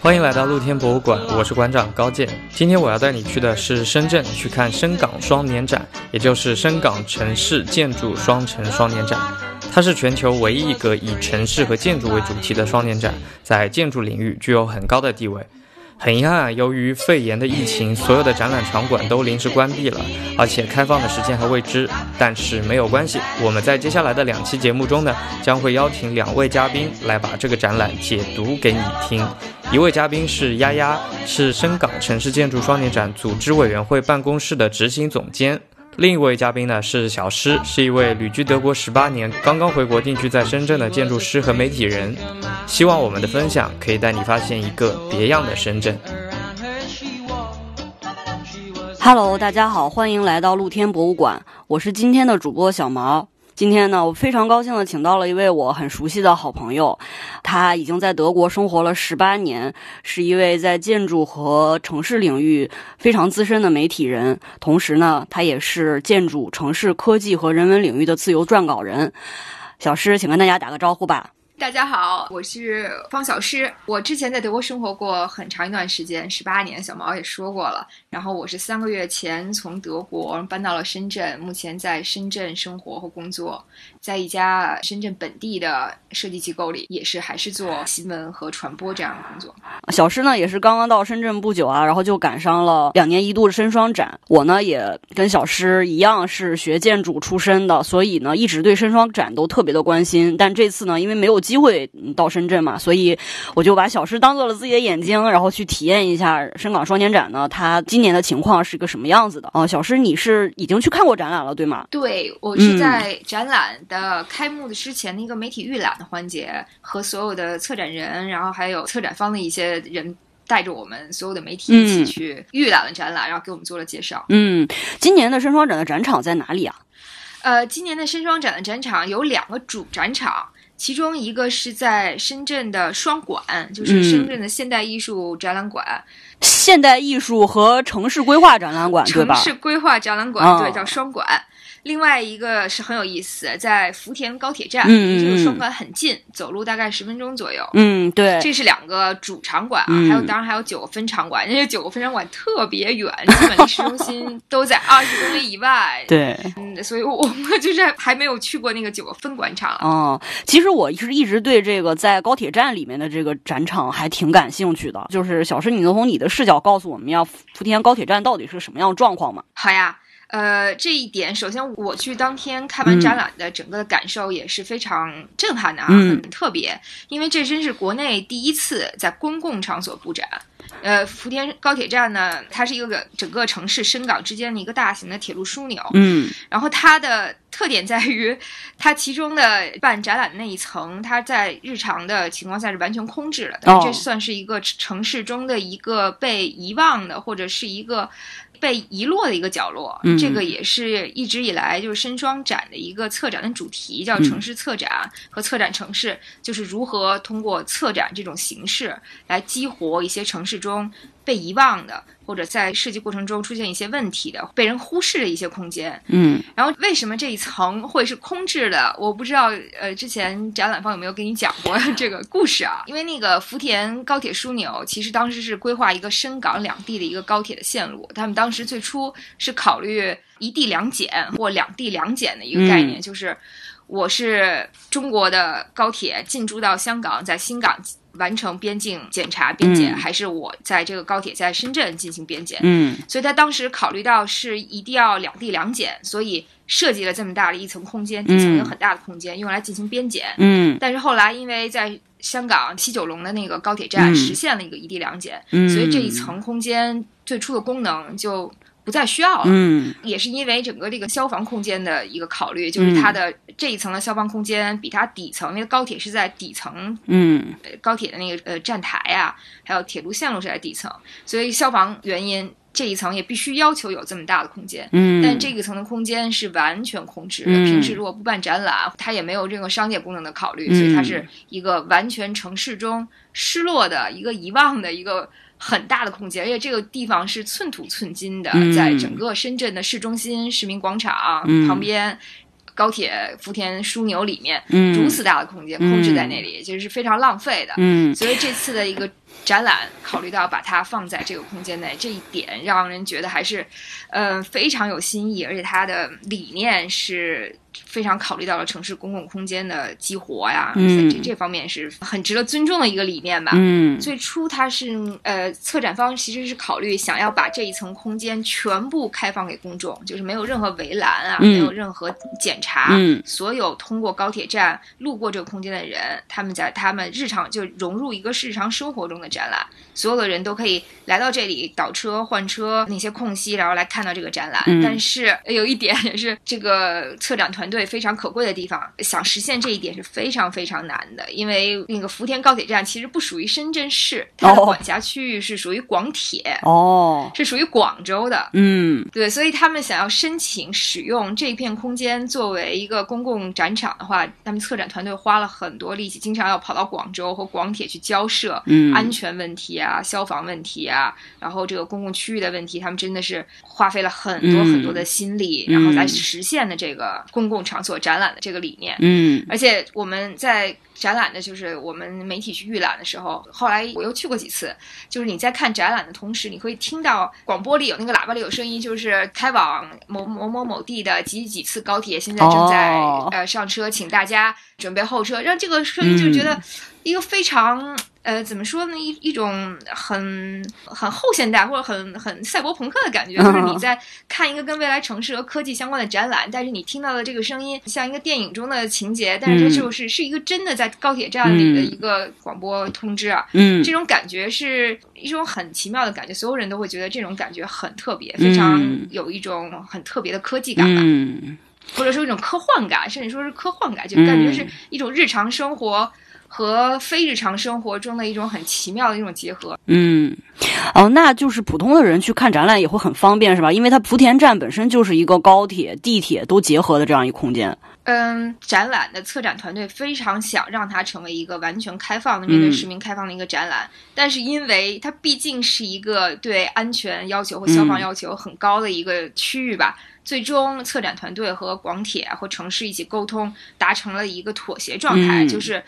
欢迎来到露天博物馆，我是馆长高健。今天我要带你去的是深圳，去看深港双年展，也就是深港城市建筑双城双年展。它是全球唯一一个以城市和建筑为主题的双年展，在建筑领域具有很高的地位。很遗憾，由于肺炎的疫情，所有的展览场馆都临时关闭了，而且开放的时间还未知。但是没有关系，我们在接下来的两期节目中呢，将会邀请两位嘉宾来把这个展览解读给你听。一位嘉宾是丫丫，是深港城市建筑双年展组织委员会办公室的执行总监。另一位嘉宾呢是小施，是一位旅居德国十八年、刚刚回国定居在深圳的建筑师和媒体人。希望我们的分享可以带你发现一个别样的深圳。Hello，大家好，欢迎来到露天博物馆，我是今天的主播小毛。今天呢，我非常高兴的请到了一位我很熟悉的好朋友，他已经在德国生活了十八年，是一位在建筑和城市领域非常资深的媒体人，同时呢，他也是建筑、城市、科技和人文领域的自由撰稿人。小诗，请跟大家打个招呼吧。大家好，我是方小诗。我之前在德国生活过很长一段时间，十八年。小毛也说过了。然后我是三个月前从德国搬到了深圳，目前在深圳生活和工作，在一家深圳本地的设计机构里，也是还是做新闻和传播这样的工作。小诗呢，也是刚刚到深圳不久啊，然后就赶上了两年一度的深双展。我呢，也跟小诗一样是学建筑出身的，所以呢，一直对深双展都特别的关心。但这次呢，因为没有机会到深圳嘛，所以我就把小诗当做了自己的眼睛，然后去体验一下深港双年展呢。它今年的情况是一个什么样子的啊？小诗，你是已经去看过展览了，对吗？对，我是在展览的开幕的之前的一个媒体预览的环节，和所有的策展人，然后还有策展方的一些人，带着我们所有的媒体一起去预览了展览，然后给我们做了介绍。嗯，今年的深双展的展场在哪里啊？呃，今年的深双展的展场有两个主展场。其中一个是在深圳的双馆，就是深圳的现代艺术展览馆，现代艺术和城市规划展览馆，城市规划展览馆，对，叫双馆。另外一个是很有意思，在福田高铁站，离这个双馆很近，走路大概十分钟左右。嗯，对，这是两个主场馆啊，还有当然还有九个分场馆，那些九个分场馆特别远，基本离市中心都在 二十公里以外。对，嗯，所以我们就是还没有去过那个九个分馆场。哦，其实我是一直对这个在高铁站里面的这个展场还挺感兴趣的。就是小施，你能从你的视角告诉我们，要福田高铁站到底是什么样状况吗？好呀。呃，这一点，首先我去当天看完展览的整个的感受也是非常震撼的啊，很特别，因为这真是国内第一次在公共场所布展。呃，福田高铁站呢，它是一个整个城市深港之间的一个大型的铁路枢纽。嗯，然后它的特点在于，它其中的办展览的那一层，它在日常的情况下是完全空置了的，这算是一个城市中的一个被遗忘的，或者是一个。被遗落的一个角落，这个也是一直以来就是深双展的一个策展的主题，叫城市策展和策展城市，就是如何通过策展这种形式来激活一些城市中被遗忘的。或者在设计过程中出现一些问题的、被人忽视的一些空间，嗯，然后为什么这一层会是空置的？我不知道，呃，之前展览方有没有跟你讲过这个故事啊？因为那个福田高铁枢纽其实当时是规划一个深港两地的一个高铁的线路，他们当时最初是考虑一地两检或两地两检的一个概念，就是我是中国的高铁进驻到香港，在新港。完成边境检查边检，还是我在这个高铁在深圳进行边检？嗯，所以他当时考虑到是一定要两地两检，所以设计了这么大的一层空间，底层有很大的空间用来进行边检。嗯，但是后来因为在香港西九龙的那个高铁站实现了一个一地两检，所以这一层空间最初的功能就。不再需要了，嗯，也是因为整个这个消防空间的一个考虑，就是它的这一层的消防空间比它底层，那个高铁是在底层，嗯，高铁的那个呃站台啊，还有铁路线路是在底层，所以消防原因这一层也必须要求有这么大的空间，嗯，但这一层的空间是完全空置的，平时如果不办展览，它也没有任何商业功能的考虑，所以它是一个完全城市中失落的一个遗忘的一个。很大的空间，而且这个地方是寸土寸金的，在整个深圳的市中心、市民广场旁边，高铁福田枢纽里面，嗯如此大的空间控制在那里，就是非常浪费的。嗯所以这次的一个展览，考虑到把它放在这个空间内，这一点让人觉得还是，呃，非常有新意，而且它的理念是非常考虑到了城市公共空间的激活呀，嗯。在这这方面是很值得尊重的一个理念吧。嗯。最初它是呃，策展方其实是考虑想要把这一层空间全部开放给公众，就是没有任何围栏啊，嗯。没有任何检查，嗯。所有通过高铁站路过这个空间的人，他们在他们日常就融入一个日常生活中的展览，所有的人都可以来到这里倒车换车那些空隙，然后来看到这个展览。嗯。但是呃有一点也是这个策展团队非常可贵的地方，想实现这一点是非常非常难的，因为那个福田高铁站其实不属于深圳市，它的哦管辖区域是属于广铁。哦。是属于广州的，嗯。对，所以他们想要申请使用这片空间作为一个公共展场的话，他们策展团队花了很多力气，经常要跑到广州和广铁去交涉，嗯。安全问题啊、消防问题啊，然后这个公共区域的问题，他们真的是花费了很多嗯。很多的心力，嗯然后来实现的这个公共场所展览的这个理念。嗯。而且我们在展览的，就是我们媒体去预览的时候，后来我又去过几次，就是你在看展览的同时，你会听到广播里有那个喇叭里有声音，就是开往某某某某地的几几次高铁现在正在、哦。呃上车，请大家准备候车，让这个声音就觉得一个非常。呃，怎么说呢？一一种很很后现代或者很很赛博朋克的感觉，就是你 在看一个跟未来城市和科技相关的展览，但是你听到的这个声音像一个电影中的情节，但是它就是、是一个真的在高铁站里的一个广播通知啊。嗯这种感觉是一种很奇妙的感觉，所有人都会觉得这种感觉很特别，非常嗯有一种很特别的科技感吧。嗯或者说一种科幻感，甚至说是科幻感，就感觉是一种日常生活和非日常生活中的一种很奇妙的一种结合。嗯，哦，那就是普通的人去看展览也会很方便，是吧？因为它莆田站本身就是一个高铁、地铁都结合的这样一空间。嗯，展览的策展团队非常想让它成为一个完全开放的、面对市民开放的一个展览，但是因为它毕竟是一个对安全要求和消防要求很高的一个区域吧。最终，策展团队和广铁或城市一起沟通，达成了一个妥协状态，嗯就是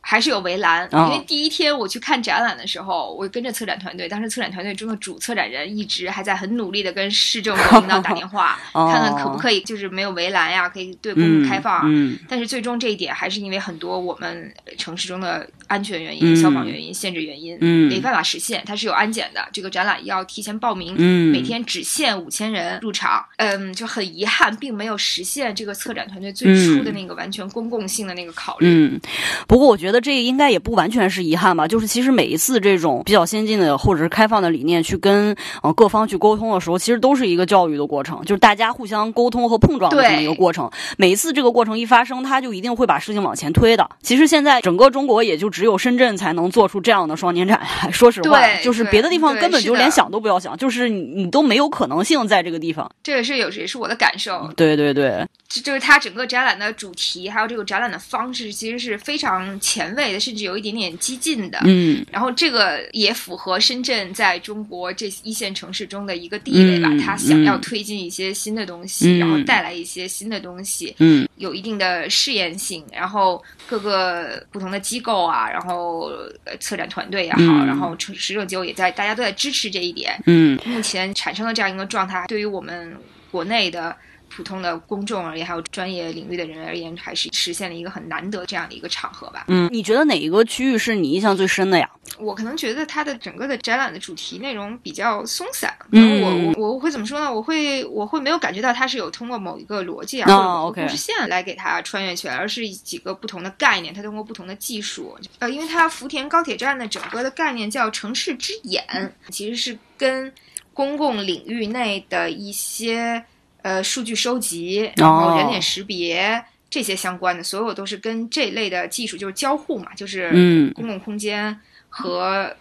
还是有围栏。哦。因为第一天我去看展览的时候，我跟着策展团队，当时策展团队中的主策展人一直还在很努力的跟市政府领导打电话，哦。看看可不可以就是没有围栏呀，可以对公众开放。但是最终这一点还是因为很多我们城市中的安全原嗯因、消防原因、限制原因，嗯没办法实现。它是有安检的，这个展览要提前报名，嗯每天只限五千人入场。嗯，就很遗憾，并没有实现这个策展团队最初的那个完全公共性的那个考虑。嗯，不过我觉得这应该也不完全是遗憾吧，就是其实每一次这种比较先进的或者是开放的理念去跟呃各方去沟通的时候，其实都是一个教育的过程，就是大家互相沟通和碰撞的这么一个过程。每一次这个过程一发生，它就一定会把事情往前推的。其实现在整个中国也就只有深圳才能做出这样的双年展，说实话，对就是别的地方根本就连想都不要想，就是你你都没有可能性在这个地方。这也是有也是我的感受。对对对，这就是它整个展览的主题，还有这个展览的方式，其实是非常前卫的，甚至有一点点激进的。嗯然后这个也符合深圳在中国这一线城市中的一个地位吧，嗯它想要嗯推进一些新的东西，嗯然后带来一些新的东西，嗯有一定的试验性。然后各个不同的机构啊，然后呃策展团队也好，嗯然后实实政机构也在，大家都在支持这一点。嗯目前产生了这样一个状态，对于我们国内的普通的公众而言，还有专业领域的人而言，还是实现了一个很难得这样的一个场合吧。嗯，你觉得哪一个区域是你印象最深的呀？我可能觉得它的整个的展览的主题内容比较松散，嗯我我我会怎么说呢？我会我会没有感觉到它是有通过某一个逻辑啊、哦或者某个 OK 故事线来给它穿越起来，而是几个不同的概念，它通过不同的技术，呃，因为它福田高铁站的整个的概念叫城市之眼，其实是跟公共领域内的一些呃数据收集，然后人脸识别。这些相关的所有都是跟这类的技术就是交互嘛，就是嗯公共空间和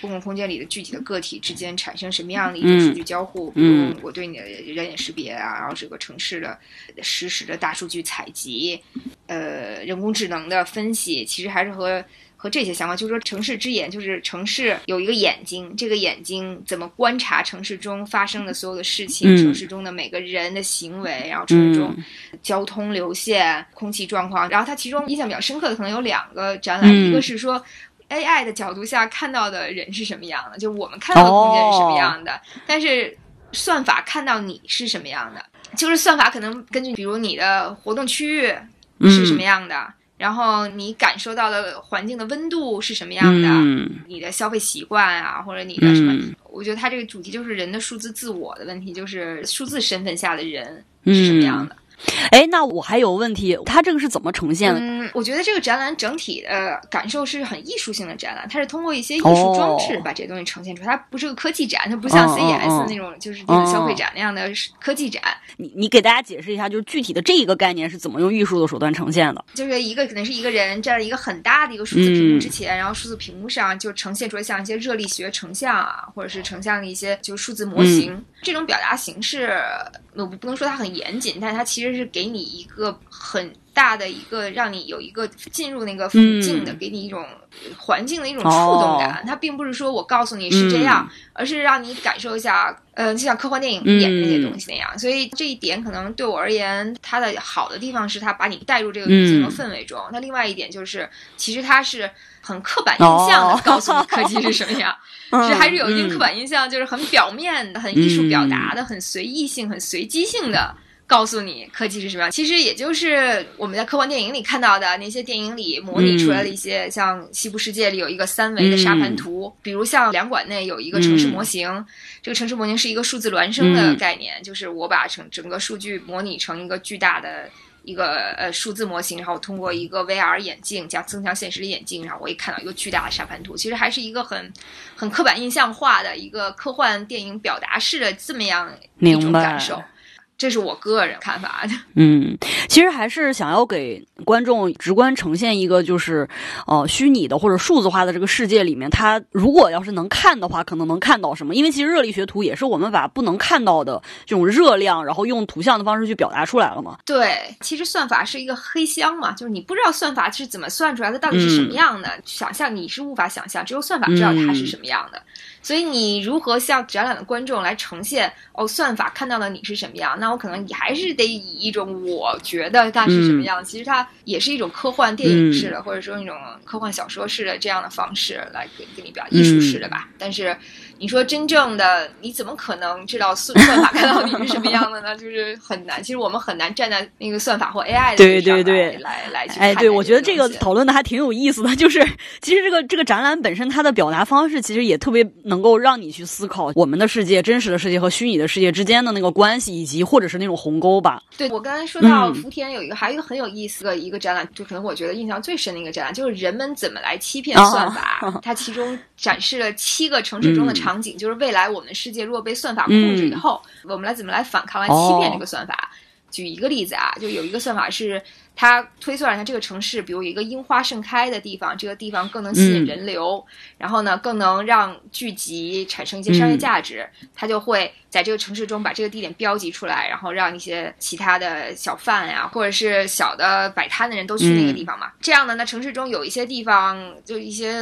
公共空间里的具体的个体之间产生什么样的一种数据交互？比嗯如我对你的人脸识别啊，然后这个城市的实时的大数据采集，呃，人工智能的分析，其实还是和和这些相关，就是说城市之眼，就是城市有一个眼睛，这个眼睛怎么观察城市中发生的所有的事情，城市中的每个人的行为，然后城市中交通流线、空气状况。然后它其中印象比较深刻的可能有两个展览，一个是说 AI 的角度下看到的人是什么样的，就我们看到的空间是什么样的，但是算法看到你是什么样的，就是算法可能根据比如你的活动区域是什么样的。然后你感受到的环境的温度是什么样的？你的消费习惯啊，或者你的什么？我觉得它这个主题就是人的数字自我的问题，就是数字身份下的人是什么样的。哎，那我还有问题，它这个是怎么呈现的？嗯，我觉得这个展览整体的感受是很艺术性的展览，它是通过一些艺术装置把这些东西呈现出来。它不是个科技展，它不像 CES 那种就是电子消费展那样的科技展。你你给大家解释一下，就是具体的这一个概念是怎么用艺术的手段呈现的？就是一个可能是一个人站在一个很大的一个数字屏幕之前，然后数字屏幕上就呈现出来像一些热力学成像啊，或者是成像的一些就是数字模型。这种表达形式，我不能说它很严谨，但是它其实是给你一个很大的一个让你有一个进入那个环境的，给你一种环境的一种触动感。它并不是说我告诉你是这样，而是让你感受一下，呃，就像科幻电影演的那些东西那样。所以这一点可能对我而言，它的好的地方是它把你带入这个语境和氛围中。那另外一点就是，其实它是很刻板印象的告诉你科技是什么样。是还是有一定刻板印象，就是很表面的、很艺术表达的、很随意性、很随机性的告诉你科技是什么样。其实也就是我们在科幻电影里看到的那些电影里模拟出来的一些，像《西部世界》里有一个三维的沙盘图，比如像两馆内有一个城市模型，这个城市模型是一个数字孪生的概念，就是我把整整个数据模拟成一个巨大的。一个呃数字模型，然后通过一个 VR 眼镜加增强现实的眼镜，然后我也看到一个巨大的沙盘图，其实还是一个很很刻板印象化的一个科幻电影表达式的这么样一种感受。这是我个人看法的。嗯，其实还是想要给观众直观呈现一个，就是呃，虚拟的或者数字化的这个世界里面，它如果要是能看的话，可能能看到什么？因为其实热力学图也是我们把不能看到的这种热量，然后用图像的方式去表达出来了嘛。对，其实算法是一个黑箱嘛，就是你不知道算法是怎么算出来的，到底是什么样的，想象你是无法想象，只有算法知道它是什么样的。所以你如何向展览的观众来呈现？哦，算法看到了你是什么样？那我可能你还是得以一种我觉得它是什么样。其实它也是一种科幻电影式的，或者说一种科幻小说式的这样的方式来给给你表艺术式的吧。但是。你说真正的你怎么可能知道算算法 看到你是什么样的呢？就是很难。其实我们很难站在那个算法或 AI 的对对对来来去哎，对我觉得这个讨论的还挺有意思的。就是其实这个这个展览本身它的表达方式其实也特别能够让你去思考我们的世界、真实的世界和虚拟的世界之间的那个关系，以及或者是那种鸿沟吧。对我刚才说到福田有一个还有一个很有意思的一个展览，就可能我觉得印象最深的一个展览，就是人们怎么来欺骗算法。它其中展示了七个城市中的场景，就是未来。我们世界如果被算法控制以后，我们来怎么来反抗、来欺骗这个算法？举一个例子啊，就有一个算法是。它推算一下这个城市，比如一个樱花盛开的地方，这个地方更能吸引人流，然后呢，更能让聚集产生一些商业价值。他就会在这个城市中把这个地点标记出来，然后让一些其他的小贩呀，或者是小的摆摊的人都去那个地方嘛。这样呢，那城市中有一些地方，就一些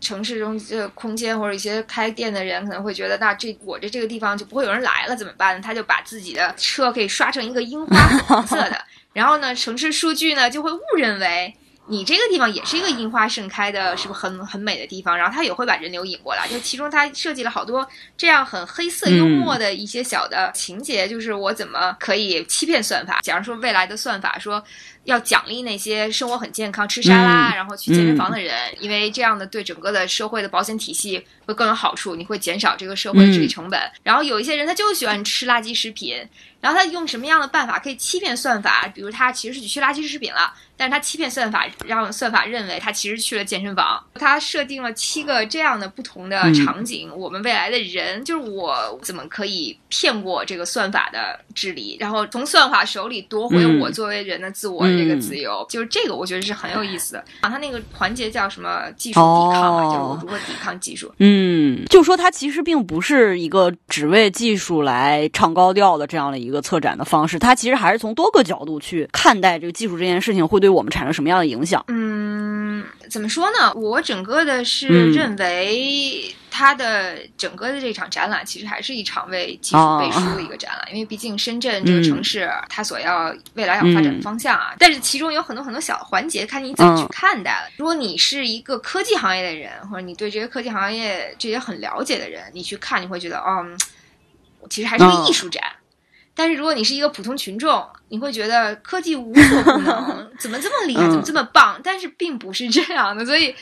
城市中的空间或者一些开店的人可能会觉得，那这我这这个地方就不会有人来了，怎么办呢？他就把自己的车可以刷成一个樱花红色的。然后呢，城市数据呢就会误认为你这个地方也是一个樱花盛开的，是不是很很美的地方？然后它也会把人流引过来。就其中它设计了好多这样很黑色幽默的一些小的情节，就是我怎么可以欺骗算法？假如说未来的算法说。要奖励那些生活很健康、吃沙拉，然后去健身房的人，因为这样的对整个的社会的保险体系会更有好处，你会减少这个社会的治理成本。然后有一些人他就喜欢吃垃圾食品，然后他用什么样的办法可以欺骗算法？比如他其实是去吃垃圾食品了，但是他欺骗算法，让算法认为他其实去了健身房。他设定了七个这样的不同的场景，我们未来的人就是我怎么可以骗过这个算法的治理，然后从算法手里夺回我作为人的自我。这个自由就是这个，我觉得是很有意思的啊。它那个环节叫什么？技术抵抗啊，就是如何抵抗技术。嗯，就说它其实并不是一个只为技术来唱高调的这样的一个策展的方式，它其实还是从多个角度去看待这个技术这件事情会对我们产生什么样的影响。嗯，怎么说呢？我整个的是认为，它的整个的这场展览其实还是一场为技术背书的一个展览，因为毕竟深圳这个城市，它所要未来要发展的方向啊。但是其中有很多很多小环节，看你怎么去看待了。如果你是一个科技行业的人，或者你对这些科技行业这些很了解的人，你去看，你会觉得，哦，其实还是个艺术展。但是如果你是一个普通群众，你会觉得科技无所不能，怎么这么 厉害，怎么这么棒？但是并不是这样的。所以，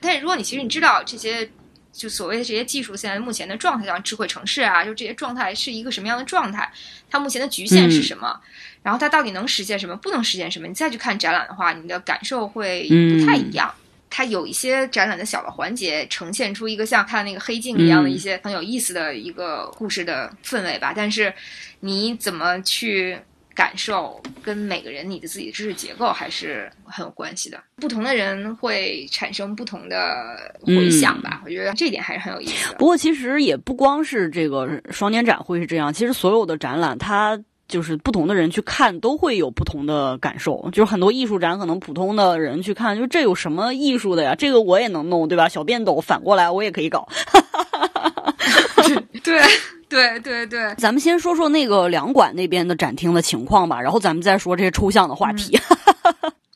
但是如果你其实你知道这些，就所谓的这些技术现在目前的状态，像智慧城市啊，就这些状态是一个什么样的状态？它目前的局限是什么？然后它到底能实现什么？不能实现什么？你再去看展览的话，你的感受会不太一样。它有一些展览的小的环节，呈现出一个像看那个黑镜一样的一些很有意思的一个故事的氛围吧。但是，你怎么去感受，跟每个人你的自己的知识结构还是很有关系的。不同的人会产生不同的回响吧。我觉得这点还是很有意思。不过，其实也不光是这个双年展会是这样，其实所有的展览它。就是不同的人去看都会有不同的感受，就是很多艺术展可能普通的人去看，就这有什么艺术的呀？这个我也能弄，对吧？小便斗反过来我也可以搞。对对对对，咱们先说说那个两馆那边的展厅的情况吧，然后咱们再说这些抽象的话题。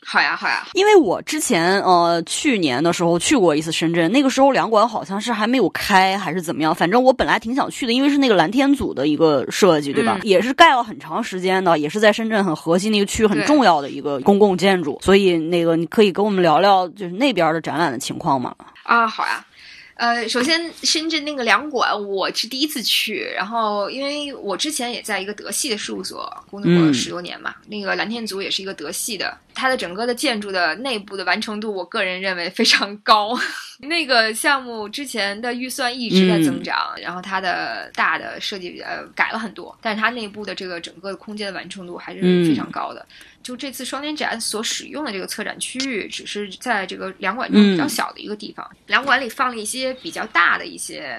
好呀，好呀，因为我之前呃去年的时候去过一次深圳，那个时候两馆好像是还没有开还是怎么样，反正我本来挺想去的，因为是那个蓝天组的一个设计，对吧？也是盖了很长时间的，也是在深圳很核心的一个区域，很重要的一个公共建筑，所以那个你可以跟我们聊聊就是那边的展览的情况吗？啊，好呀。呃，首先深圳那个两馆我是第一次去，然后因为我之前也在一个德系的事务所工作过十多年嘛，那个蓝天组也是一个德系的，它的整个的建筑的内部的完成度，我个人认为非常高。那个项目之前的预算一直在增长，然后它的大的设计呃改了很多，但是它内部的这个整个空间的完成度还是非常高的。就这次双年展所使用的这个策展区域，只是在这个两馆中比较小的一个地方。两馆里放了一些比较大的一些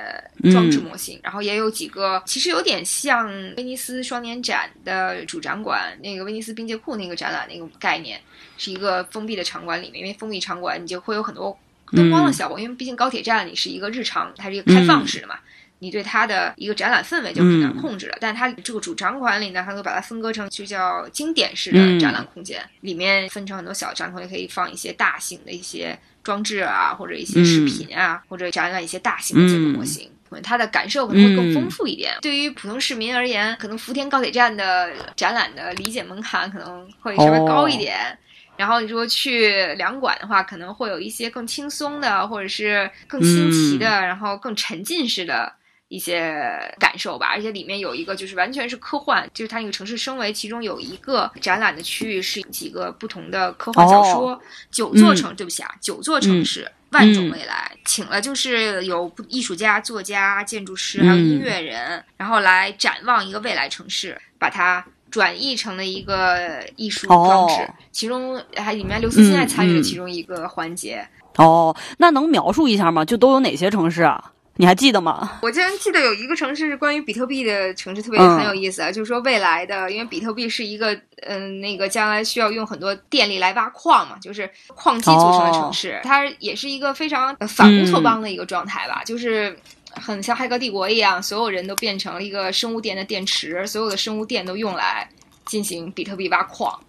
装置模型，然后也有几个其实有点像威尼斯双年展的主展馆那个威尼斯冰界库那个展览那个概念，是一个封闭的场馆里面。因为封闭场馆你就会有很多灯光的效果，因为毕竟高铁站里是一个日常，它是一个开放式的嘛。你对它的一个展览氛围就很难控制了，但它这个主展馆里呢，它会把它分割成就叫经典式的展览空间，里面分成很多小展空间，可以放一些大型的一些装置啊，或者一些视频啊，或者展览一些大型的建筑模型，它的感受可能会更丰富一点。对于普通市民而言，可能福田高铁站的展览的理解门槛可能会稍微高一点。然后你说去两馆的话，可能会有一些更轻松的，或者是更新奇的，然后更沉浸式的。一些感受吧，而且里面有一个就是完全是科幻，就是它那个城市升维，其中有一个展览的区域是几个不同的科幻小说，九座城，对不起啊，九座城市，万种未来，请了就是有艺术家、作家、建筑师还有音乐人，然后来展望一个未来城市，把它转译成了一个艺术装置，其中还里面刘慈欣还参与了其中一个环节。哦，那能描述一下吗？就都有哪些城市啊？你还记得吗？我竟然记得有一个城市是关于比特币的城市，特别很有意思啊！就是说未来的，因为比特币是一个，嗯，那个将来需要用很多电力来挖矿嘛，就是矿机组成的城市，它也是一个非常反乌托邦的一个状态吧，就是很像黑客帝国一样，所有人都变成了一个生物电的电池，所有的生物电都用来进行比特币挖矿，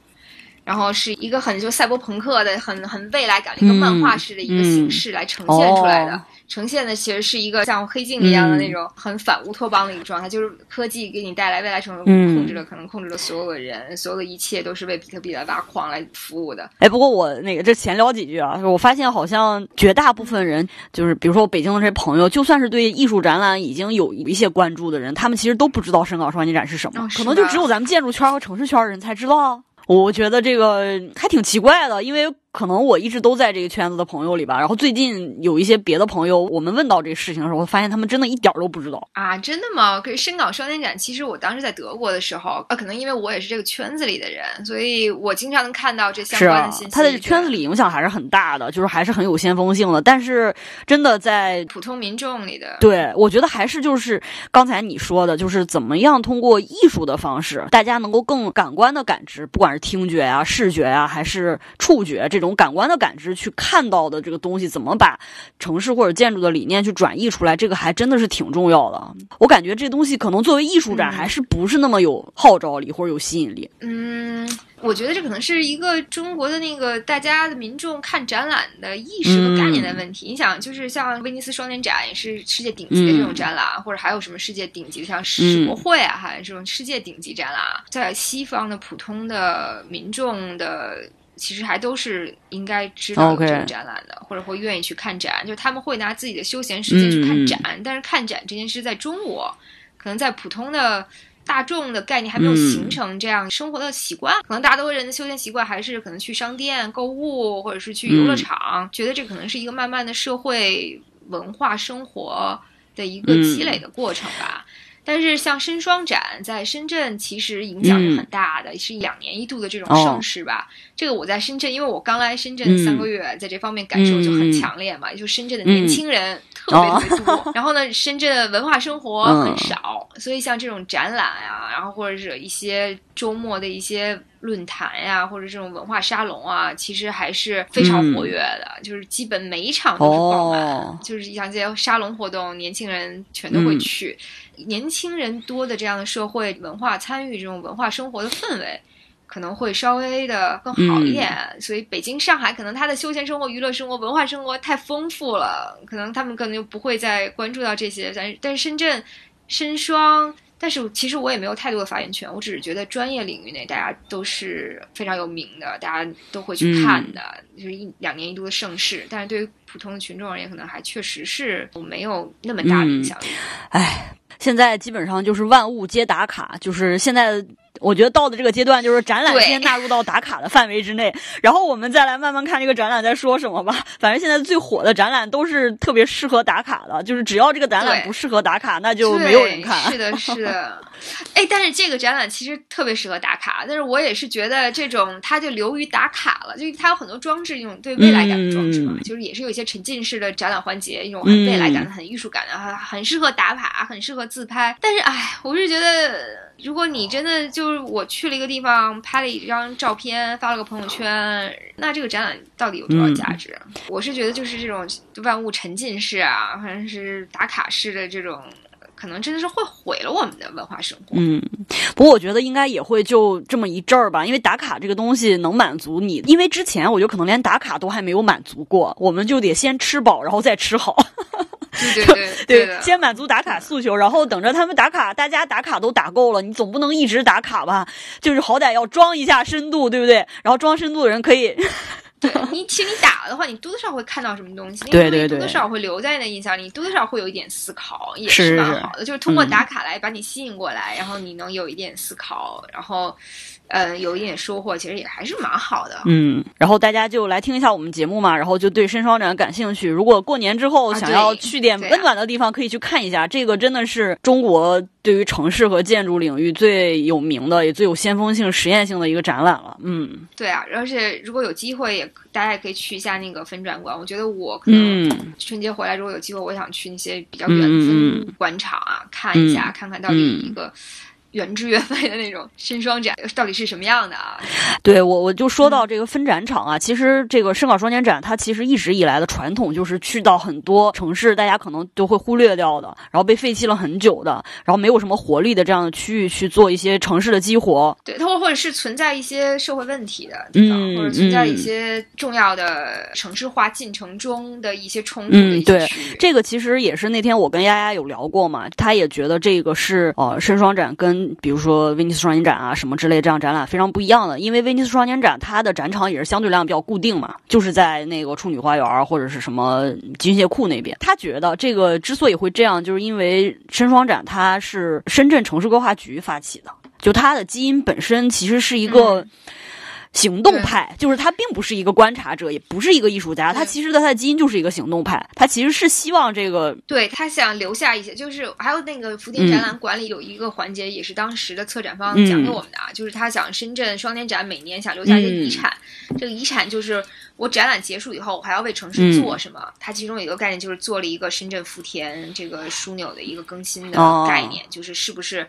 然后是一个很就赛博朋克的、很很未来感的一个漫画式的一个形式来呈现出来的。呈现的其实是一个像黑镜一样的那种很反乌托邦的一个状态，就是科技给你带来未来城市控制了，可能控制了所有的人，所有的一切都是为比特币来挖矿来服务的。哎，不过我那个这闲聊几句啊，我发现好像绝大部分人，就是比如说我北京的这些朋友，就算是对艺术展览已经有一些关注的人，他们其实都不知道深港双年展是什么，可能就只有咱们建筑圈和城市圈人才知道。我觉得这个还挺奇怪的，因为。可能我一直都在这个圈子的朋友里吧，然后最近有一些别的朋友，我们问到这个事情的时候，发现他们真的一点都不知道啊！真的吗？可是深港双年展，其实我当时在德国的时候，啊，可能因为我也是这个圈子里的人，所以我经常能看到这相关的信息。他的圈子里影响还是很大的，就是还是很有先锋性的。但是真的在普通民众里的，对我觉得还是就是刚才你说的，就是怎么样通过艺术的方式，大家能够更感官的感知，不管是听觉啊、视觉啊，还是触觉这种。种感官的感知去看到的这个东西，怎么把城市或者建筑的理念去转译出来，这个还真的是挺重要的。我感觉这东西可能作为艺术展，还是不是那么有号召力或者有吸引力。嗯。我觉得这可能是一个中国的那个大家的民众看展览的意识和概念的问题。你想，就是像威尼斯双年展也是世界顶级的这种展览，或者还有什么世界顶级的像世博会啊，哈，这种世界顶级展览，在西方的普通的民众的其实还都是应该知道这个展览的，或者会愿意去看展，就他们会拿自己的休闲时间去看展。但是看展这件事在中国，可能在普通的。大众的概念还没有形成这样生活的习惯，可能大多人的休闲习惯还是可能去商店购物，或者是去游乐场，觉得这可能是一个慢慢的社会文化生活的一个积累的过程吧。但是像深双展在深圳其实影响是很大的，是两年一度的这种盛事吧。这个我在深圳，因为我刚来深圳三个月，在这方面感受就很强烈嘛。就深圳的年轻人特别特别多，然后呢，深圳文化生活很少，所以像这种展览啊，然后或者是一些周末的一些论坛呀，或者这种文化沙龙啊，其实还是非常活跃的，就是基本每一场都是爆满，就是像这些沙龙活动，年轻人全都会去。年轻人多的这样的社会文化参与，这种文化生活的氛围可能会稍微的更好一点。所以北京、上海可能他的休闲生活、娱乐生活、文化生活太丰富了，可能他们可能就不会再关注到这些。但但是深圳、深双，但是其实我也没有太多的发言权，我只是觉得专业领域内大家都是非常有名的，大家都会去看的，就是一两年一度的盛事。但是对于普通的群众而言，可能还确实是没有那么大的影响力。哎。现在基本上就是万物皆打卡，就是现在。我觉得到的这个阶段，就是展览先纳入到打卡的范围之内，然后我们再来慢慢看这个展览在说什么吧。反正现在最火的展览都是特别适合打卡的，就是只要这个展览不适合打卡，那就没有人看。是的，是的。哎，但是这个展览其实特别适合打卡，但是我也是觉得这种它就流于打卡了，就是它有很多装置，一种对未来感的装置嘛，就是也是有一些沉浸式的展览环节，一种很未来感的、很艺术感的，很很适合打卡，很适合自拍。但是，哎，我是觉得。如果你真的就是我去了一个地方，拍了一张照片，发了个朋友圈，那这个展览到底有多少价值？我是觉得就是这种万物沉浸式啊，反正是打卡式的这种，可能真的是会毁了我们的文化生活。嗯，不过我觉得应该也会就这么一阵儿吧，因为打卡这个东西能满足你，因为之前我觉得可能连打卡都还没有满足过，我们就得先吃饱，然后再吃好。对对对，先满足打卡诉求，然后等着他们打卡，大家打卡都打够了，你总不能一直打卡吧？就是好歹要装一下深度，对不对？然后装深度的人可以，对你其实你打了的话，你多多少会看到什么东西，对对对，多多少会留在那印象里，你多多少会有一点思考，也是蛮好的。就是通过打卡来把你吸引过来，然后你能有一点思考，然后。呃，有一点收获，其实也还是蛮好的。嗯，然后大家就来听一下我们节目嘛，然后就对深双展感兴趣。如果过年之后想要去点温暖的地方，可以去看一下。这个真的是中国对于城市和建筑领域最有名的，也最有先锋性、实验性的一个展览了。嗯，对啊，而且如果有机会，也大家也可以去一下那个分展馆。我觉得我可能春节回来如果有机会，我想去那些比较远的分馆场啊，看一下，看看到底一个。原汁原味的那种深双展到底是什么样的啊？对我，我就说到这个分展场啊，其实这个深港双年展，它其实一直以来的传统就是去到很多城市，大家可能都会忽略掉的，然后被废弃了很久的，然后没有什么活力的这样的区域去做一些城市的激活。对，它或或者是存在一些社会问题的地方，或者存在一些重要的城市化进程中的一些冲突的一些区域。这个其实也是那天我跟丫丫有聊过嘛，她也觉得这个是呃深双展跟比如说威尼斯双年展啊什么之类这样展览非常不一样的，因为威尼斯双年展它的展场也是相对量比较固定嘛，就是在那个处女花园或者是什么军械库那边。他觉得这个之所以会这样，就是因为深双展它是深圳城市规划局发起的，就它的基因本身其实是一个。行动派就是他，并不是一个观察者，也不是一个艺术家。他其实的他的基因就是一个行动派。他其实是希望这个，对他想留下一些，就是还有那个福田展览馆里有一个环节，也是当时的策展方讲给我们的啊，就是他想深圳双年展每年想留下一个遗产，这个遗产就是我展览结束以后，我还要为城市做什么？它其中有一个概念就是做了一个深圳福田这个枢纽的一个更新的概念，就是是不是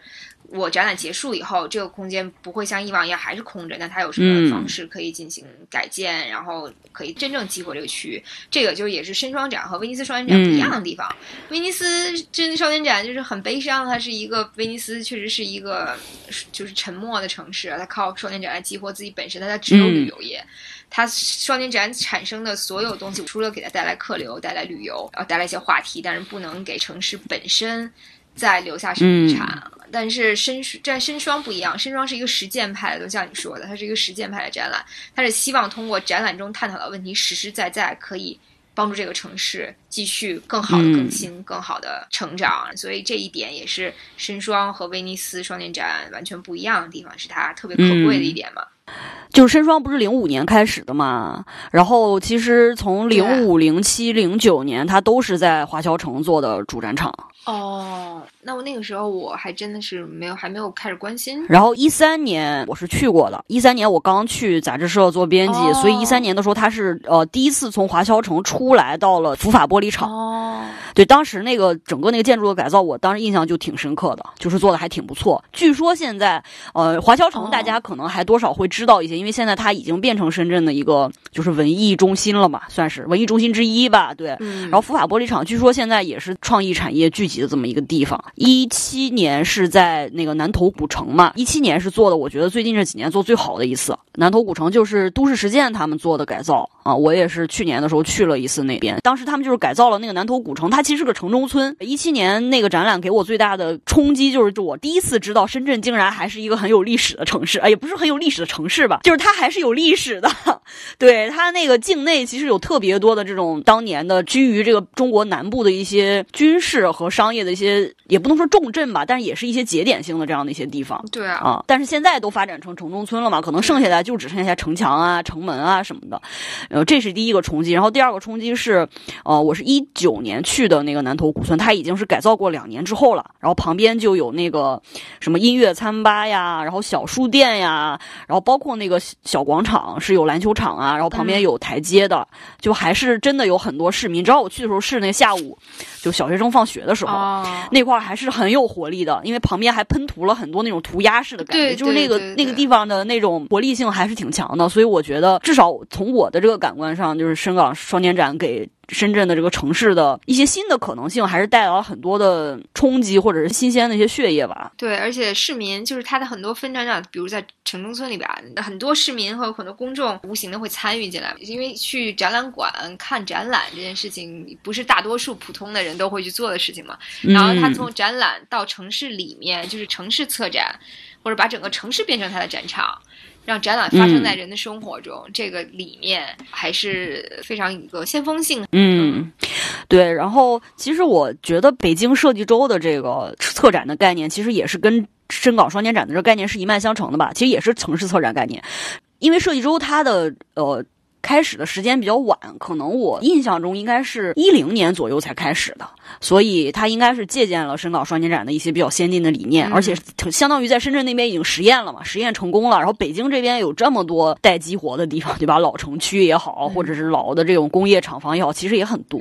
我展览结束以后，这个空间不会像以往一样还是空着？那它有什么方式可以进行改建，然后可以真正激活这个区域？这个就也是深双展和威尼斯双年展不一样的地方。威尼斯真双年展就是很悲伤，它是一个威尼斯确实是一个就是沉默的城市，它靠双年展来激活自己本身，它只有旅游业。它双年展产生的所有东西，除了给它带来客流、带来旅游，然后带来一些话题，但是不能给城市本身再留下什么遗产。但是深在深双不一样，深双是一个实践派的，就像你说的，它是一个实践派的展览，它是希望通过展览中探讨的问题，实实在在可以帮助这个城市继续更好的更新、更好的成长。所以这一点也是深双和威尼斯双年展完全不一样的地方，是它特别可贵的一点嘛。就是深双不是零五年开始的嘛，然后其实从零五、零七、零九年，它都是在华侨城做的主战场。哦，那我那个时候我还真的是没有还没有开始关心。然后一三年我是去过的，一三年我刚去杂志社做编辑，所以一三年的时候他是呃第一次从华侨城出来到了福法玻璃厂。哦，对，当时那个整个那个建筑的改造，我当时印象就挺深刻的，就是做的还挺不错。据说现在呃华侨城大家可能还多少会知道一些，因为现在它已经变成深圳的一个就是文艺中心了嘛，算是文艺中心之一吧。对，然后福法玻璃厂据说现在也是创意产业聚集。的这么一个地方，一七年是在那个南头古城嘛，一七年是做的，我觉得最近这几年做最好的一次。南头古城就是都市实践他们做的改造啊，我也是去年的时候去了一次那边，当时他们就是改造了那个南头古城，它其实是个城中村。一七年那个展览给我最大的冲击就是，我第一次知道深圳竟然还是一个很有历史的城市，哎，也不是很有历史的城市吧，就是它还是有历史的。对它那个境内其实有特别多的这种当年的居于这个中国南部的一些军事和商业的一些，也不能说重镇吧，但是也是一些节点性的这样的一些地方。对啊，啊，但是现在都发展成城中村了嘛，可能剩下的。就只剩下城墙啊、城门啊什么的，呃，这是第一个冲击。然后第二个冲击是，呃，我是一九年去的那个南头古村，它已经是改造过两年之后了。然后旁边就有那个什么音乐餐吧呀，然后小书店呀，然后包括那个小广场是有篮球场啊，然后旁边有台阶的，就还是真的有很多市民。你知道我去的时候是那下午，就小学生放学的时候，那块还是很有活力的，因为旁边还喷涂了很多那种涂鸦式的感觉，就是那个那个地方的那种活力性。还是挺强的，所以我觉得至少从我的这个感官上，就是深港双年展给深圳的这个城市的一些新的可能性，还是带来了很多的冲击或者是新鲜的一些血液吧。对，而且市民就是他的很多分展场，比如在城中村里边，很多市民和很多公众无形的会参与进来，因为去展览馆看展览这件事情，不是大多数普通的人都会去做的事情嘛。然后他从展览到城市里面，就是城市策展，或者把整个城市变成他的展场。让展览发生在人的生活中，这个理念还是非常一个先锋性。嗯，对。然后，其实我觉得北京设计周的这个策展的概念，其实也是跟深港双年展的这个概念是一脉相承的吧？其实也是城市策展概念，因为设计周它的呃。开始的时间比较晚，可能我印象中应该是一零年左右才开始的，所以它应该是借鉴了深港双年展的一些比较先进的理念，而且相当于在深圳那边已经实验了嘛，实验成功了。然后北京这边有这么多待激活的地方，对吧？老城区也好，或者是老的这种工业厂房也好，其实也很多。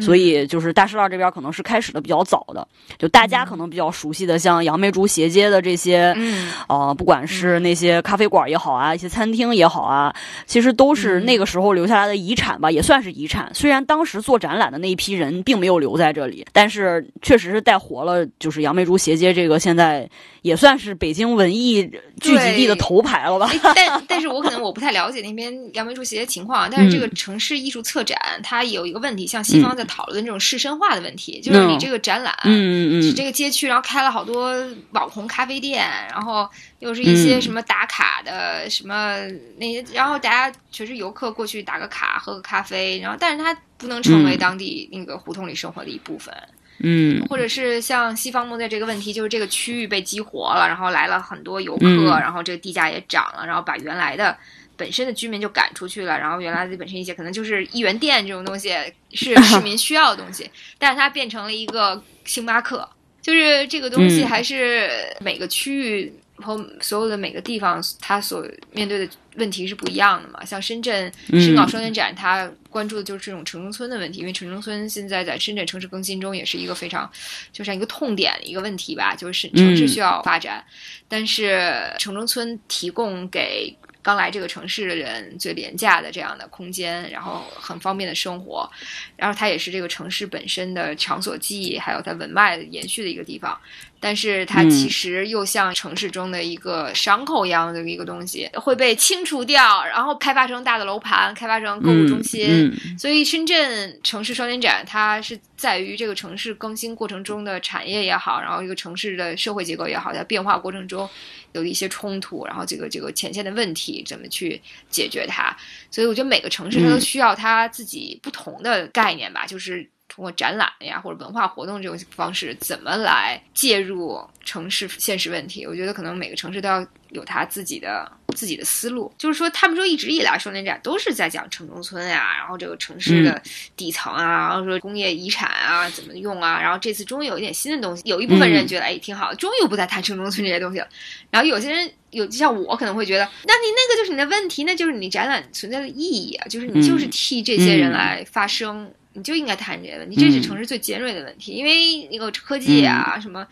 所以就是大石栏这边可能是开始的比较早的，就大家可能比较熟悉的，像杨梅竹斜街的这些，嗯，啊，不管是那些咖啡馆也好啊，一些餐厅也好啊，其实都是。那个时候留下来的遗产吧，也算是遗产。虽然当时做展览的那一批人并没有留在这里，但是确实是带活了，就是杨梅竹斜街这个现在也算是北京文艺聚集地的头牌了吧。但 但是我可能我不太了解那边杨梅竹斜街情况。但是这个城市艺术策展它有一个问题，像西方在讨论这种市绅化的问题，就是你这个展览，嗯嗯嗯，这个街区然后开了好多网红咖啡店，然后又是一些什么打卡的什么那些，然后大家全是游。客过去打个卡，喝个咖啡，然后，但是它不能成为当地那个胡同里生活的一部分，嗯，或者是像西方梦在这个问题，就是这个区域被激活了，然后来了很多游客，然后这个地价也涨了，然后把原来的本身的居民就赶出去了，然后原来的本身一些可能就是一元店这种东西是市民需要的东西，但是它变成了一个星巴克，就是这个东西还是每个区域。和所有的每个地方，它所面对的问题是不一样的嘛。像深圳深港双年展，它关注的就是这种城中村的问题，因为城中村现在在深圳城市更新中也是一个非常就像一个痛点一个问题吧，就是城市需要发展，但是城中村提供给。刚来这个城市的人最廉价的这样的空间，然后很方便的生活，然后它也是这个城市本身的场所记忆，还有它文脉延续的一个地方。但是它其实又像城市中的一个伤口一样的一个东西，会被清除掉，然后开发成大的楼盘，开发成购物中心。所以深圳城市双年展，它是在于这个城市更新过程中的产业也好，然后一个城市的社会结构也好，在变化过程中。有一些冲突，然后这个这个前线的问题怎么去解决它？所以我觉得每个城市它都需要它自己不同的概念吧，就是通过展览呀或者文化活动这种方式，怎么来介入城市现实问题？我觉得可能每个城市都要有他自己的。自己的思路就是说，他们说一直以来双年展都是在讲城中村呀，然后这个城市的底层啊，然后说工业遗产啊怎么用啊，然后这次终于有一点新的东西，有一部分人觉得哎挺好，终于不再谈城中村这些东西了。然后有些人有就像我可能会觉得，那你那个就是你的问题，那就是你展览存在的意义啊，就是你就是替这些人来发声，你就应该谈这些问题，这是城市最尖锐的问题，因为那个科技啊什么。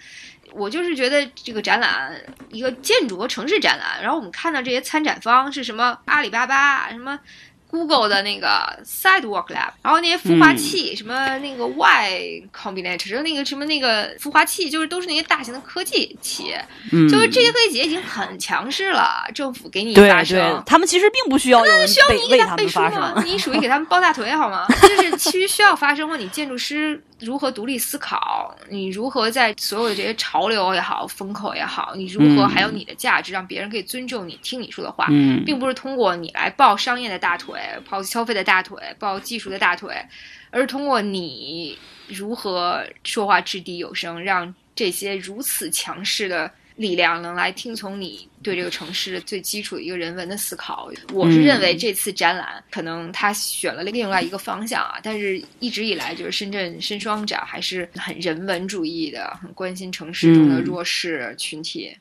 我就是觉得这个展览，一个建筑和城市展览，然后我们看到这些参展方是什么阿里巴巴什么。Google 的那个 Sidewalk Lab，然后那些孵化器，什么那个 Y Combinator，那个什么那个孵化器，就是都是那些大型的科技企业，就是这些科技企业已经很强势了。政府给你发声，他们其实并不需要，那需要你给他背书吗？你属于给他们抱大腿好吗？就是其实需要发声，或你建筑师如何独立思考，你如何在所有的这些潮流也好、风口也好，你如何还有你的价值，让别人可以尊重你、听你说的话，并不是通过你来抱商业的大腿。抱消费的大腿，抱技术的大腿，而是通过你如何说话掷地有声，让这些如此强势的力量能来听从你对这个城市最基础的一个人文的思考。我是认为这次展览可能他选了另外一个方向啊，但是一直以来就是深圳深双展还是很人文主义的，很关心城市中的弱势群体。嗯，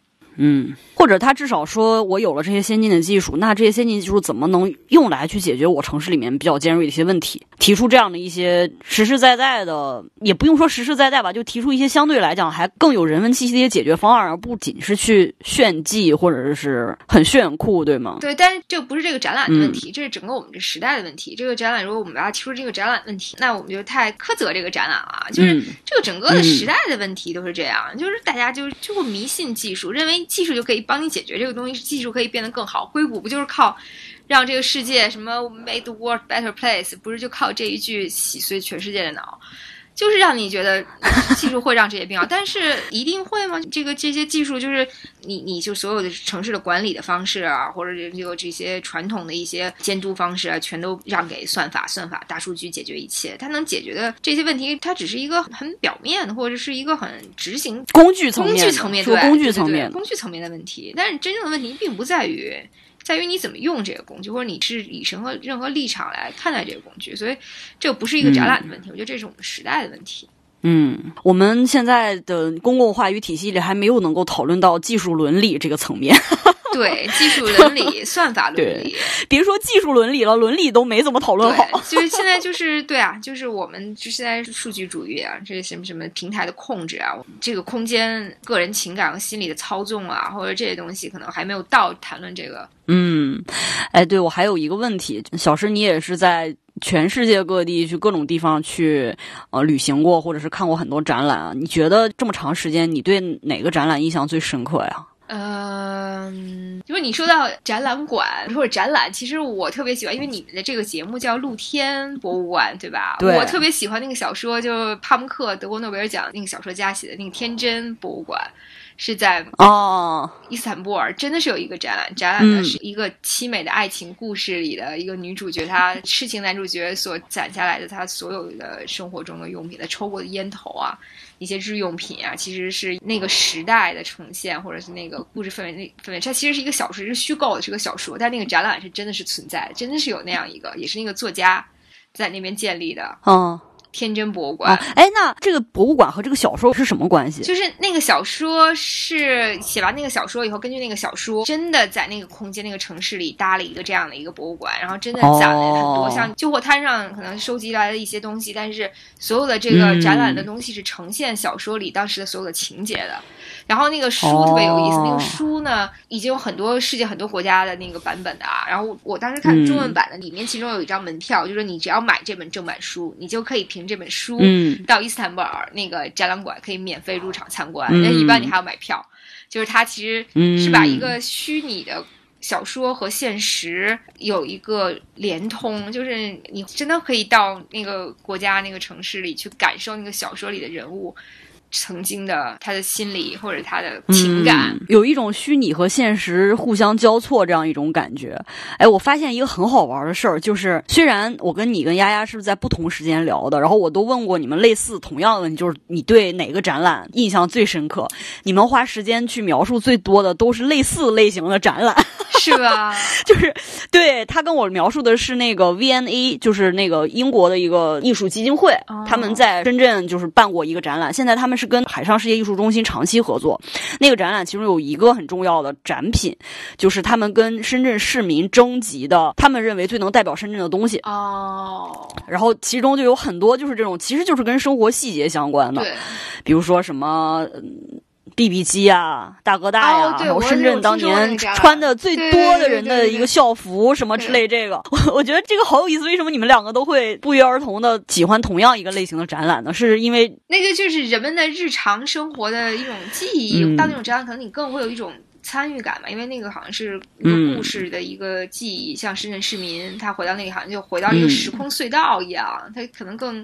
或者他至少说，我有了这些先进的技术，那这些先进技术怎么能用来去解决我城市里面比较尖锐的一些问题？提出这样的一些实实在在的，也不用说实实在在吧，就提出一些相对来讲还更有人文气息的一些解决方案，而不仅是去炫技或者是很炫酷，对吗？对，但是这不是这个展览的问题，这是整个我们这时代的问题。这个展览，如果我们要提出这个展览问题，那我们就太苛责这个展览了。就是这个整个的时代的问题都是这样，就是大家就就会迷信技术，认为。技术就可以帮你解决这个东西，技术可以变得更好。硅谷不就是靠让这个世界什么 made the world better place”？不是就靠这一句洗碎全世界的脑？就是让你觉得技术会让这些病好，但是一定会吗？这个这些技术就是你你就所有的城市的管理的方式啊，或者这个这些传统的一些监督方式啊，全都让给算法、算法、大数据解决一切。它能解决的这些问题，它只是一个很表面的，或者是一个很执行工具层面、工具层面对工具层面、工具层面的问题。但是真正的问题并不在于。在于你怎么用这个工具，或者你是以什么任何立场来看待这个工具，所以这不是一个展览的问题，我觉得这是我们时代的问题。嗯，我们现在的公共话语体系里还没有能够讨论到技术伦理这个层面。对，技术伦理、算法伦理，别说技术伦理了，伦理都没怎么讨论好。就是现在，就是 对啊，就是我们就现在数据主义啊，这什么什么平台的控制啊，这个空间、个人情感和心理的操纵啊，或者这些东西，可能还没有到谈论这个。嗯，哎，对我还有一个问题，小石，你也是在全世界各地去各种地方去呃旅行过，或者是看过很多展览啊？你觉得这么长时间，你对哪个展览印象最深刻呀？嗯，如果你说到展览馆或者展览，其实我特别喜欢，因为你们的这个节目叫露天博物馆，对吧？对。我特别喜欢那个小说，就是帕慕克德国诺贝尔奖那个小说家写的那个《天真博物馆》。是在哦，伊斯坦布尔真的是有一个展览，展览的是一个凄美的爱情故事里的一个女主角，她痴情男主角所攒下来的她所有的生活中的用品，她抽过的烟头啊，一些日用品啊，其实是那个时代的呈现，或者是那个故事氛围那氛围。它其实是一个小说，是虚构的，是个小说，但那个展览是真的是存在，真的是有那样一个，也是那个作家在那边建立的。嗯。天真博物馆。哎，那这个博物馆和这个小说是什么关系？就是那个小说是写完那个小说以后，根据那个小说，真的在那个空间、那个城市里搭了一个这样的一个博物馆，然后真的攒了很多像旧货摊上可能收集来的一些东西，但是所有的这个展览的东西是呈现小说里当时的所有的情节的。然后那个书特别有意思，那个书呢已经有很多世界很多国家的那个版本的啊。然后我当时看中文版的，里面其中有一张门票，就是你只要买这本正版书，你就可以凭这本书到伊斯坦布尔那个展览馆可以免费入场参观。那一般你还要买票，就是它其实是把一个虚拟的小说和现实有一个连通，就是你真的可以到那个国家那个城市里去感受那个小说里的人物。曾经的他的心理或者他的情感，有一种虚拟和现实互相交错这样一种感觉。哎，我发现一个很好玩的事儿，就是虽然我跟你跟丫丫是在不同时间聊的，然后我都问过你们类似同样的，就是你对哪个展览印象最深刻？你们花时间去描述最多的都是类似类型的展览，是吧？就是对他跟我描述的是那个 VNA，就是那个英国的一个艺术基金会，他们在深圳就是办过一个展览，现在他们是。跟海上世界艺术中心长期合作，那个展览其中有一个很重要的展品，就是他们跟深圳市民征集的，他们认为最能代表深圳的东西哦。然后其中就有很多就是这种，其实就是跟生活细节相关的，对，比如说什么。B B 机啊，大哥大呀，然后深圳当年穿的最多的人的一个校服什么之类，这个 我我觉得这个好有意思。为什么你们两个都会不约而同的喜欢同样一个类型的展览呢？是因为那个就是人们的日常生活的一种记忆，到那种展览可能你更会有一种。参与感嘛，因为那个好像是一个故事的一个记忆，像深圳市民，他回到那个好像就回到一个时空隧道一样，他可能更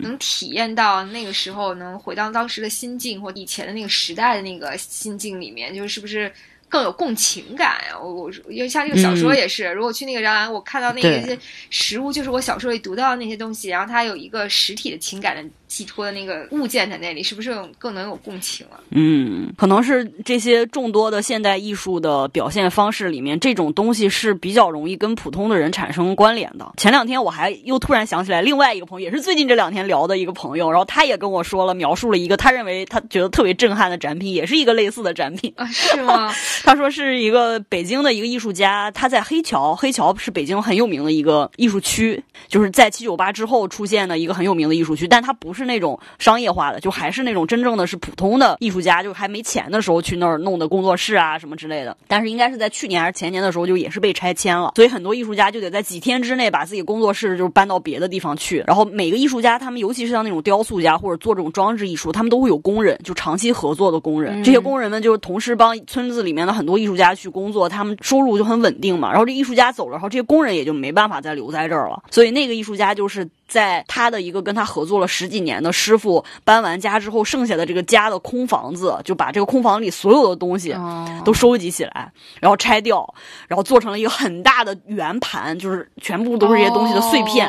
能体验到那个时候能回到当时的心境或以前的那个时代的那个心境里面，就是不是更有共情感呀？我我因为像这个小说也是，如果去那个展览，我看到那些实物，就是我小说里读到的那些东西，然后它有一个实体的情感的。寄托的那个物件在那里，是不是更能有共情了？嗯，可能是这些众多的现代艺术的表现方式里面，这种东西是比较容易跟普通的人产生关联的。前两天我还又突然想起来另外一个朋友，也是最近这两天聊的一个朋友，然后他也跟我说了，描述了一个他认为他觉得特别震撼的展品，也是一个类似的展品啊？是吗？他说是一个北京的一个艺术家，他在黑桥，黑桥是北京很有名的一个艺术区，就是在七九八之后出现的一个很有名的艺术区，但他不是。是那种商业化的，就还是那种真正的是普通的艺术家，就还没钱的时候去那儿弄的工作室啊什么之类的。但是应该是在去年还是前年的时候，就也是被拆迁了，所以很多艺术家就得在几天之内把自己工作室就是搬到别的地方去。然后每个艺术家，他们尤其是像那种雕塑家或者做这种装置艺术，他们都会有工人，就长期合作的工人。这些工人们就是同时帮村子里面的很多艺术家去工作，他们收入就很稳定嘛。然后这艺术家走了，然后这些工人也就没办法再留在这儿了。所以那个艺术家就是。在他的一个跟他合作了十几年的师傅搬完家之后，剩下的这个家的空房子，就把这个空房里所有的东西都收集起来，然后拆掉，然后做成了一个很大的圆盘，就是全部都是这些东西的碎片。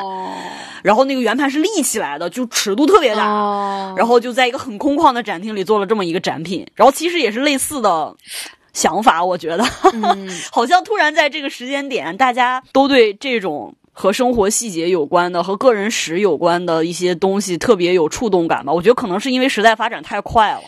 然后那个圆盘是立起来的，就尺度特别大。然后就在一个很空旷的展厅里做了这么一个展品。然后其实也是类似的想法，我觉得，好像突然在这个时间点，大家都对这种。和生活细节有关的，和个人史有关的一些东西特别有触动感吧。我觉得可能是因为时代发展太快了。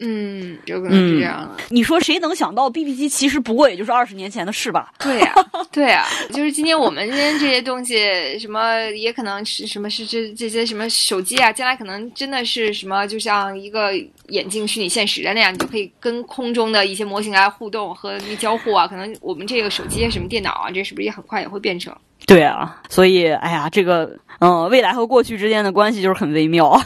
嗯，有可能是这样的。你说谁能想到 B B 机其实不过也就是二十年前的事吧？对呀，对呀，就是今天我们今天这些东西，什么也可能是什么是这这些什么手机啊，将来可能真的是什么，就像一个眼镜虚拟现实的那样，你就可以跟空中的一些模型来互动和交互啊。可能我们这个手机什么电脑啊，这是不是也很快也会变成？对啊，所以哎呀，这个嗯，未来和过去之间的关系就是很微妙。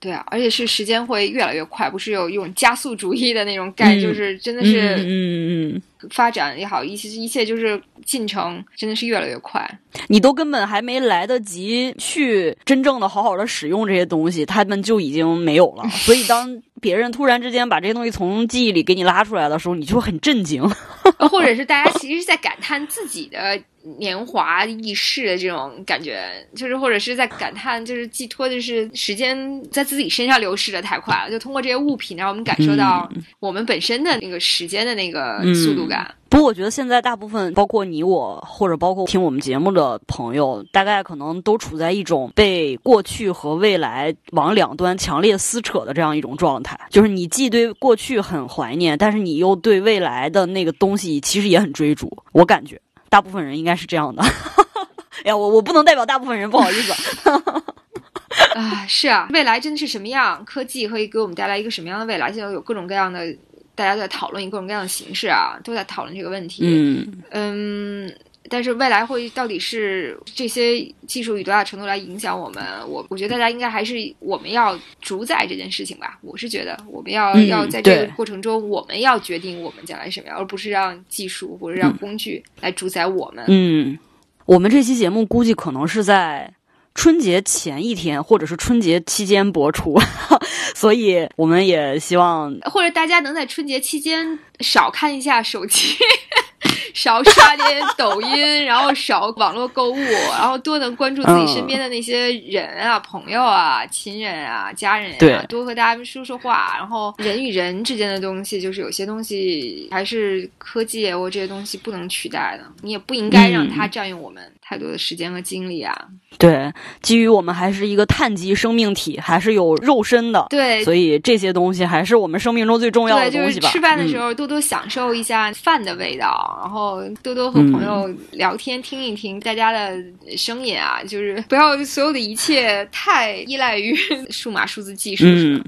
对啊，而且是时间会越来越快，不是有一种加速主义的那种概念，就是真的是嗯嗯发展也好，一切一切就是进程真的是越来越快。你都根本还没来得及去真正的好好的使用这些东西，他们就已经没有了。所以当别人突然之间把这些东西从记忆里给你拉出来的时候，你就很震惊，或者是大家其实是在感叹自己的年华易逝的这种感觉，就是或者是在感叹，就是寄托的是时间在自己身上流逝的太快了，就通过这些物品让我们感受到我们本身的那个时间的那个速度感。不过我觉得现在大部分，包括你我，或者包括听我们节目的朋友，大概可能都处在一种被过去和未来往两端强烈撕扯的这样一种状态。就是你既对过去很怀念，但是你又对未来的那个东西其实也很追逐。我感觉大部分人应该是这样的。哎呀，我我不能代表大部分人，不好意思。啊，是啊，未来真的是什么样？科技可以给我们带来一个什么样的未来？现在有各种各样的。大家在讨论以各种各样的形式啊，都在讨论这个问题。嗯嗯，但是未来会到底是这些技术以多大程度来影响我们？我我觉得大家应该还是我们要主宰这件事情吧。我是觉得我们要要在这个过程中，我们要决定我们将来什么样，而不是让技术或者让工具来主宰我们。嗯，我们这期节目估计可能是在。春节前一天，或者是春节期间播出，所以我们也希望，或者大家能在春节期间少看一下手机。少刷点抖音，然后少网络购物，然后多能关注自己身边的那些人啊、朋友啊、亲人啊、家人啊，多和大家说说话。然后人与人之间的东西，就是有些东西还是科技或这些东西不能取代的，你也不应该让它占用我们太多的时间和精力啊。对，基于我们还是一个碳基生命体，还是有肉身的。对，所以这些东西还是我们生命中最重要的东西吧。吃饭的时候多多享受一下饭的味道，然后。然后多多和朋友聊天，听一听大家的声音啊，就是不要所有的一切太依赖于数码数字技术。嗯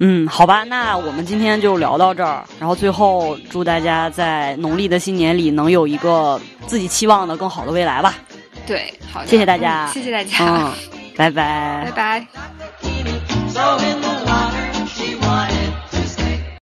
嗯，好吧，那我们今天就聊到这儿。然后最后祝大家在农历的新年里能有一个自己期望的更好的未来吧。对，好，谢谢大家，谢谢大家，嗯，拜拜，拜拜。